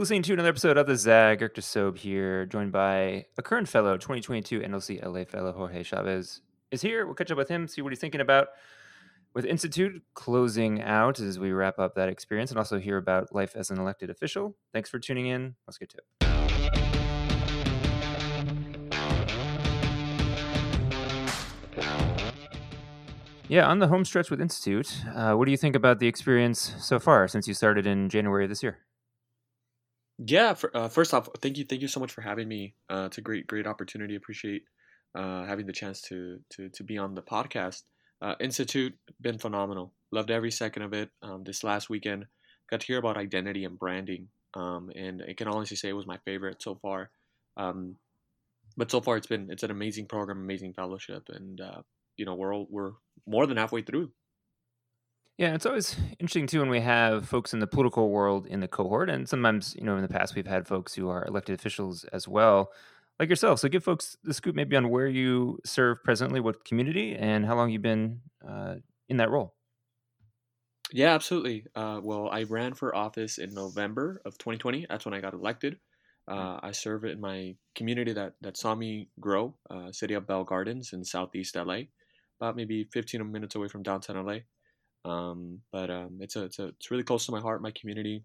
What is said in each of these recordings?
You're listening to another episode of the Zag. Eric Sobe here, joined by a current fellow, 2022 NLC LA fellow Jorgel Chavez is here. We'll catch up with him, see what he's thinking about with Institute closing out as we wrap up that experience, and also hear about life as an elected official. Thanks for tuning in. Let's get to it. Yeah, on the home stretch with Institute, uh, what do you think about the experience so far since you started in January of this year? Yeah, for, uh, first off, thank you, thank you so much for having me. Uh, it's a great, great opportunity. Appreciate uh, having the chance to to to be on the podcast. Uh, Institute been phenomenal. Loved every second of it. Um, this last weekend, got to hear about identity and branding, um, and I can honestly say it was my favorite so far. Um, but so far, it's been it's an amazing program, amazing fellowship, and uh, you know we're all, we're more than halfway through. Yeah, it's always interesting too when we have folks in the political world in the cohort, and sometimes you know in the past we've had folks who are elected officials as well, like yourself. So give folks the scoop maybe on where you serve presently, what community, and how long you've been uh, in that role. Yeah, absolutely. Uh, well, I ran for office in November of 2020. That's when I got elected. Hmm. Uh, I serve in my community that, that saw me grow, uh, City of Bell Gardens in Southeast LA about maybe 15 minutes away from downtown LA. Um, but um, it's a, it's a it's really close to my heart, my community.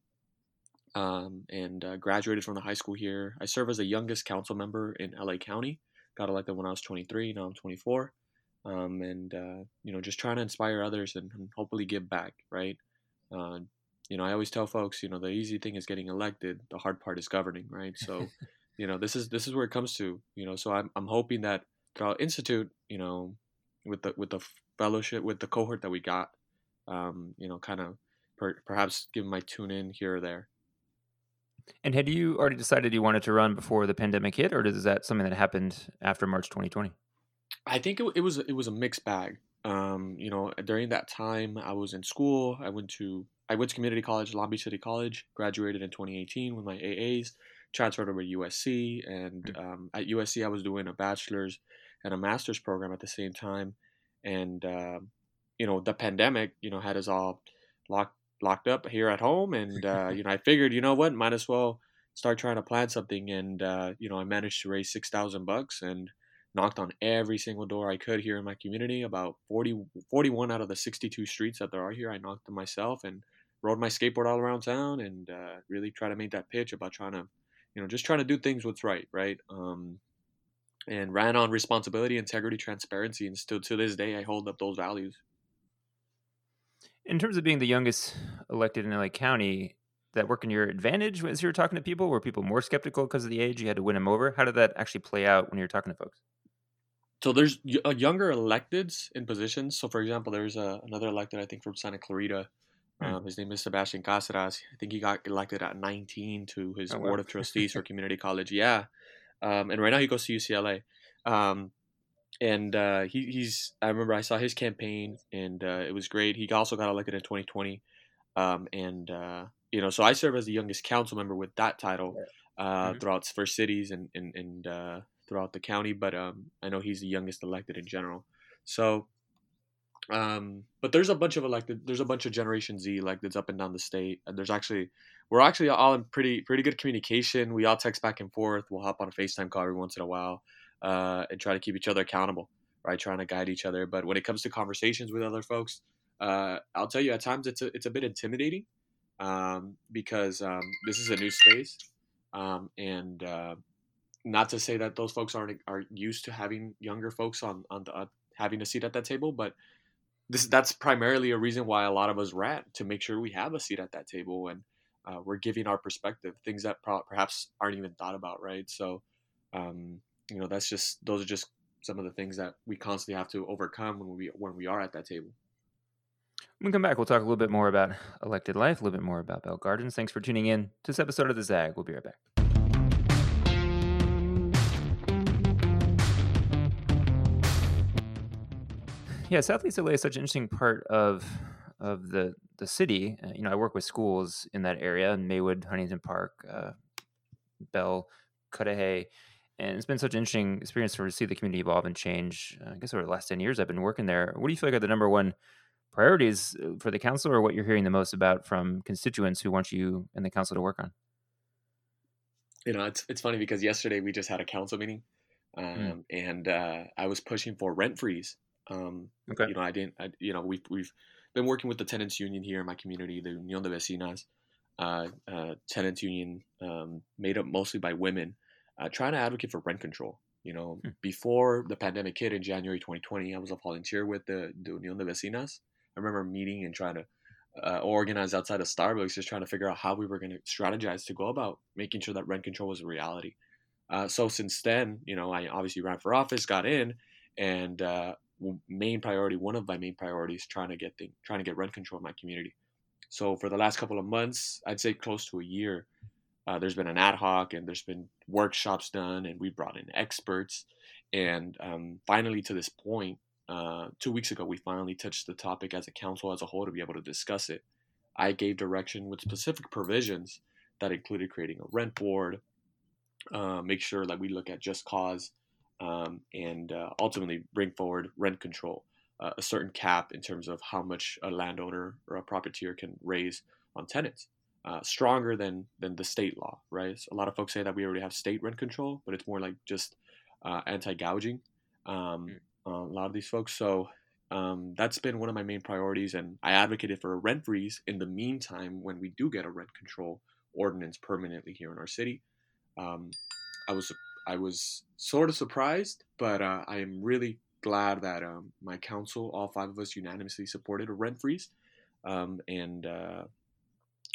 Um, and uh, graduated from the high school here. I serve as the youngest council member in LA County. Got elected when I was 23. Now I'm 24. Um, and uh, you know, just trying to inspire others and, and hopefully give back. Right. Uh, you know, I always tell folks, you know, the easy thing is getting elected. The hard part is governing. Right. So, you know, this is this is where it comes to. You know, so I'm I'm hoping that throughout Institute, you know, with the with the fellowship with the cohort that we got. Um, you know, kind of per, perhaps give my tune in here or there. And had you already decided you wanted to run before the pandemic hit, or is that something that happened after March 2020? I think it, it was it was a mixed bag. Um, you know, during that time, I was in school. I went to I went to community college, Long Beach City College. Graduated in 2018 with my AAs. Transferred over to USC, and mm-hmm. um, at USC, I was doing a bachelor's and a master's program at the same time. And, uh, you know, the pandemic, you know, had us all locked locked up here at home. And, uh, you know, I figured, you know what, might as well start trying to plan something. And, uh, you know, I managed to raise 6,000 bucks and knocked on every single door I could here in my community. About 40, 41 out of the 62 streets that there are here, I knocked them myself and rode my skateboard all around town and uh, really try to make that pitch about trying to, you know, just trying to do things what's right, right? Um, and ran on responsibility, integrity, transparency, and still to this day I hold up those values. In terms of being the youngest elected in LA County, that work in your advantage as you were talking to people? Were people more skeptical because of the age? You had to win them over. How did that actually play out when you were talking to folks? So there's younger electeds in positions. So for example, there's a, another elected I think from Santa Clarita. Hmm. Um, his name is Sebastian Cazares. I think he got elected at 19 to his oh, board wow. of trustees for community college. Yeah, um, and right now he goes to UCLA. Um, and uh, he, he's I remember I saw his campaign and uh, it was great. He also got elected in 2020, um, and uh, you know so I serve as the youngest council member with that title uh, mm-hmm. throughout First Cities and and, and uh, throughout the county. But um, I know he's the youngest elected in general. So, um, but there's a bunch of elected. There's a bunch of Generation Z electeds up and down the state. And there's actually we're actually all in pretty pretty good communication. We all text back and forth. We'll hop on a FaceTime call every once in a while uh, and try to keep each other accountable, right? Trying to guide each other. But when it comes to conversations with other folks, uh, I'll tell you at times it's a, it's a bit intimidating um, because um, this is a new space, um, and uh, not to say that those folks aren't are used to having younger folks on on the, uh, having a seat at that table, but this that's primarily a reason why a lot of us ran to make sure we have a seat at that table and uh, we're giving our perspective, things that pro- perhaps aren't even thought about, right? So, um, you know, that's just those are just some of the things that we constantly have to overcome when we when we are at that table. When we come back, we'll talk a little bit more about elected life, a little bit more about Bell Gardens. Thanks for tuning in to this episode of the Zag. We'll be right back. Yeah, Southeast LA is such an interesting part of of the the city. Uh, you know, I work with schools in that area, in Maywood, Huntington Park, uh, Bell, Cudahy, and it's been such an interesting experience to see the community evolve and change. Uh, I guess over the last ten years, I've been working there. What do you feel like are the number one priorities uh, for the council, or what you're hearing the most about from constituents who want you and the council to work on? you know, it's it's funny because yesterday we just had a council meeting, hmm. um, mm. and uh, I was pushing for rent freeze. Um, okay. You know, I didn't. I, you know, we've we've been working with the tenants union here in my community, the Unión de Vecinas, uh, uh, tenants union, um, made up mostly by women, uh, trying to advocate for rent control. You know, mm. before the pandemic hit in January 2020, I was a volunteer with the, the Unión de Vecinas. I remember meeting and trying to uh, organized outside of Starbucks, just trying to figure out how we were going to strategize to go about making sure that rent control was a reality. Uh, so since then, you know, I obviously ran for office, got in, and uh, main priority, one of my main priorities, trying to get the, trying to get rent control in my community. So for the last couple of months, I'd say close to a year, uh, there's been an ad hoc and there's been workshops done, and we brought in experts, and um, finally to this point, uh, two weeks ago, we finally touched the topic as a council as a whole to be able to discuss it. I gave direction with specific provisions that included creating a rent board, uh, make sure that we look at just cause, um, and uh, ultimately bring forward rent control, uh, a certain cap in terms of how much a landowner or a profiteer can raise on tenants. Uh, stronger than than the state law, right? So a lot of folks say that we already have state rent control, but it's more like just uh, anti gouging. Um, mm a lot of these folks. So um, that's been one of my main priorities, and I advocated for a rent freeze in the meantime when we do get a rent control ordinance permanently here in our city. Um, I was I was sort of surprised, but uh, I am really glad that um, my council, all five of us, unanimously supported a rent freeze, um, and uh,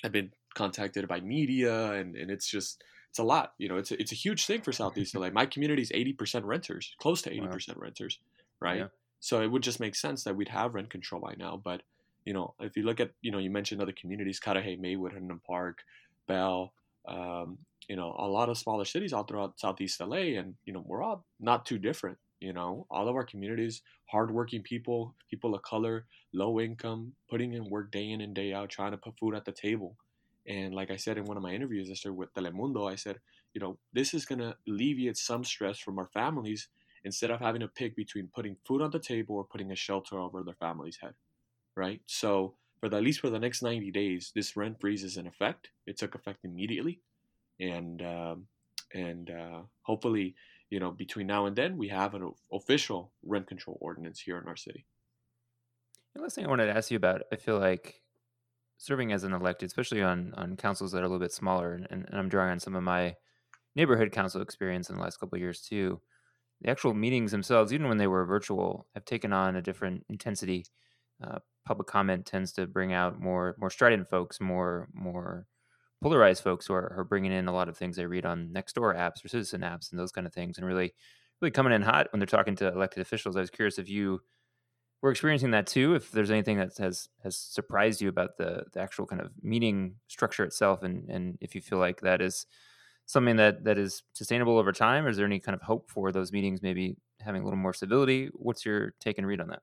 I've been contacted by media, and, and it's just it's a lot. You know, it's a, it's a huge thing for Southeast LA. My community is eighty percent renters, close to eighty percent wow. renters right? Yeah. So it would just make sense that we'd have rent control by now. But you know, if you look at you know, you mentioned other communities, Cudahy, Maywood, Huntington Park, Bell, um, you know, a lot of smaller cities all throughout Southeast LA, and you know, we're all not too different. You know, all of our communities, hardworking people, people of color, low income, putting in work day in and day out, trying to put food at the table. And like I said in one of my interviews yesterday with Telemundo, I said, you know, this is going to alleviate some stress from our families instead of having to pick between putting food on the table or putting a shelter over their family's head, right? So for the, at least for the next 90 days, this rent freeze is in effect. It took effect immediately, and um, and uh, hopefully, you know, between now and then, we have an official rent control ordinance here in our city. The last thing I wanted to ask you about, I feel like serving as an elected, especially on on councils that are a little bit smaller, and, and I'm drawing on some of my neighborhood council experience in the last couple of years too the actual meetings themselves, even when they were virtual, have taken on a different intensity. Uh, public comment tends to bring out more more strident folks, more more polarized folks who are, are bringing in a lot of things they read on Nextdoor apps or citizen apps and those kind of things, and really really coming in hot when they're talking to elected officials. I was curious if you were experiencing that too. If there's anything that has has surprised you about the the actual kind of meeting structure itself, and and if you feel like that is something that that is sustainable over time? Or is there any kind of hope for those meetings maybe having a little more civility? What's your take and read on that?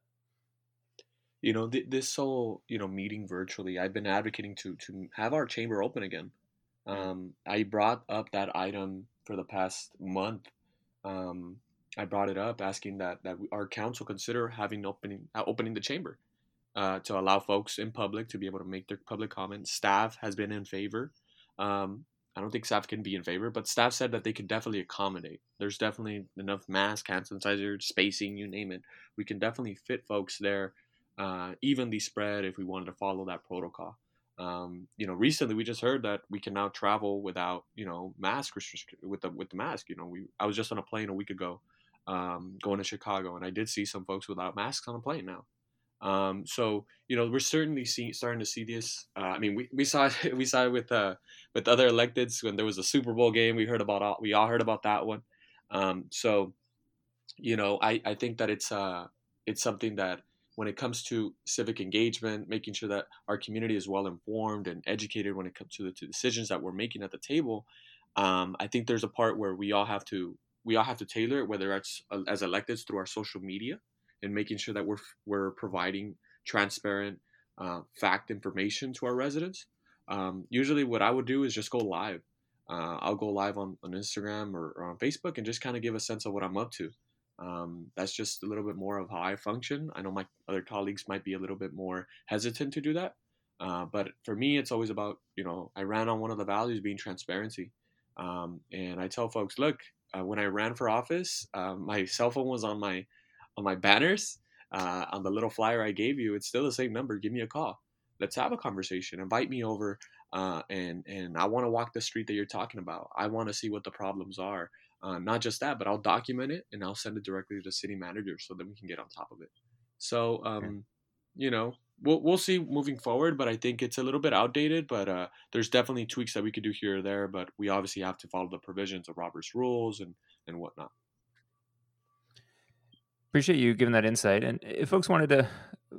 You know, th- this whole you know meeting virtually, I've been advocating to to have our chamber open again. Um, I brought up that item for the past month. Um, I brought it up asking that that our council consider having opening uh, opening the chamber uh, to allow folks in public to be able to make their public comments. Staff has been in favor. Um, I don't think staff can be in favor, but staff said that they could definitely accommodate. There's definitely enough mask, hand sanitizer, spacing, you name it. We can definitely fit folks there, uh, evenly spread if we wanted to follow that protocol. Um, you know, recently we just heard that we can now travel without, you know, mask with the with the mask. You know, we I was just on a plane a week ago, um, going to Chicago, and I did see some folks without masks on a plane now. Um, so you know we're certainly see, starting to see this. Uh, I mean, we, we saw we saw it with uh, with other electeds when there was a Super Bowl game. We heard about all, we all heard about that one. Um, so you know, I, I think that it's uh it's something that when it comes to civic engagement, making sure that our community is well informed and educated when it comes to the to decisions that we're making at the table. Um, I think there's a part where we all have to we all have to tailor it, whether it's uh, as electeds through our social media and making sure that we're we're providing transparent uh, fact information to our residents. Um, usually, what I would do is just go live. Uh, I'll go live on, on Instagram or, or on Facebook and just kind of give a sense of what I'm up to. Um, that's just a little bit more of how I function. I know my other colleagues might be a little bit more hesitant to do that. Uh, but for me, it's always about, you know, I ran on one of the values being transparency. Um, and I tell folks, look, uh, when I ran for office, uh, my cell phone was on my on my banners uh, on the little flyer I gave you. It's still the same number. Give me a call. Let's have a conversation. Invite me over, uh, and and I want to walk the street that you're talking about. I want to see what the problems are. Uh, not just that, but I'll document it and I'll send it directly to the city manager so that we can get on top of it. So, um, you know, we'll we'll see moving forward, but I think it's a little bit outdated. But uh, there's definitely tweaks that we could do here or there. But we obviously have to follow the provisions of Robert's rules and and whatnot. Appreciate you giving that insight. And if folks wanted to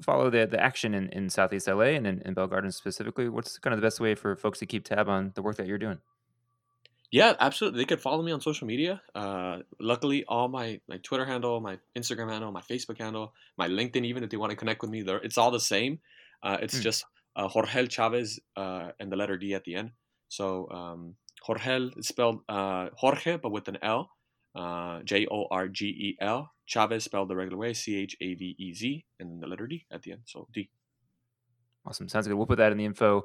follow the the action in, in Southeast LA and in, in Bell Gardens specifically, what's kind of the best way for folks to keep tab on the work that you're doing? Yeah, absolutely. They could follow me on social media. Uh, luckily, all my my Twitter handle, my Instagram handle, my Facebook handle, my LinkedIn, even if they want to connect with me, there it's all the same. Uh, it's mm. just uh, Jorgel Chavez uh, and the letter D at the end. So um, Jorgel is spelled uh, Jorge, but with an L. Uh, J O R G E L. Chavez spelled the regular way, C H A V E Z, and the letter D at the end. So D. Awesome. Sounds good. We'll put that in the info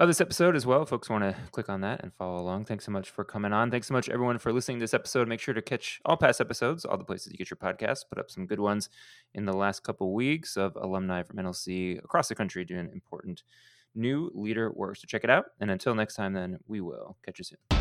of this episode as well. Folks want to click on that and follow along. Thanks so much for coming on. Thanks so much, everyone, for listening to this episode. Make sure to catch all past episodes, all the places you get your podcast. Put up some good ones in the last couple weeks of alumni from NLC across the country doing important new leader work. So check it out. And until next time, then we will catch you soon.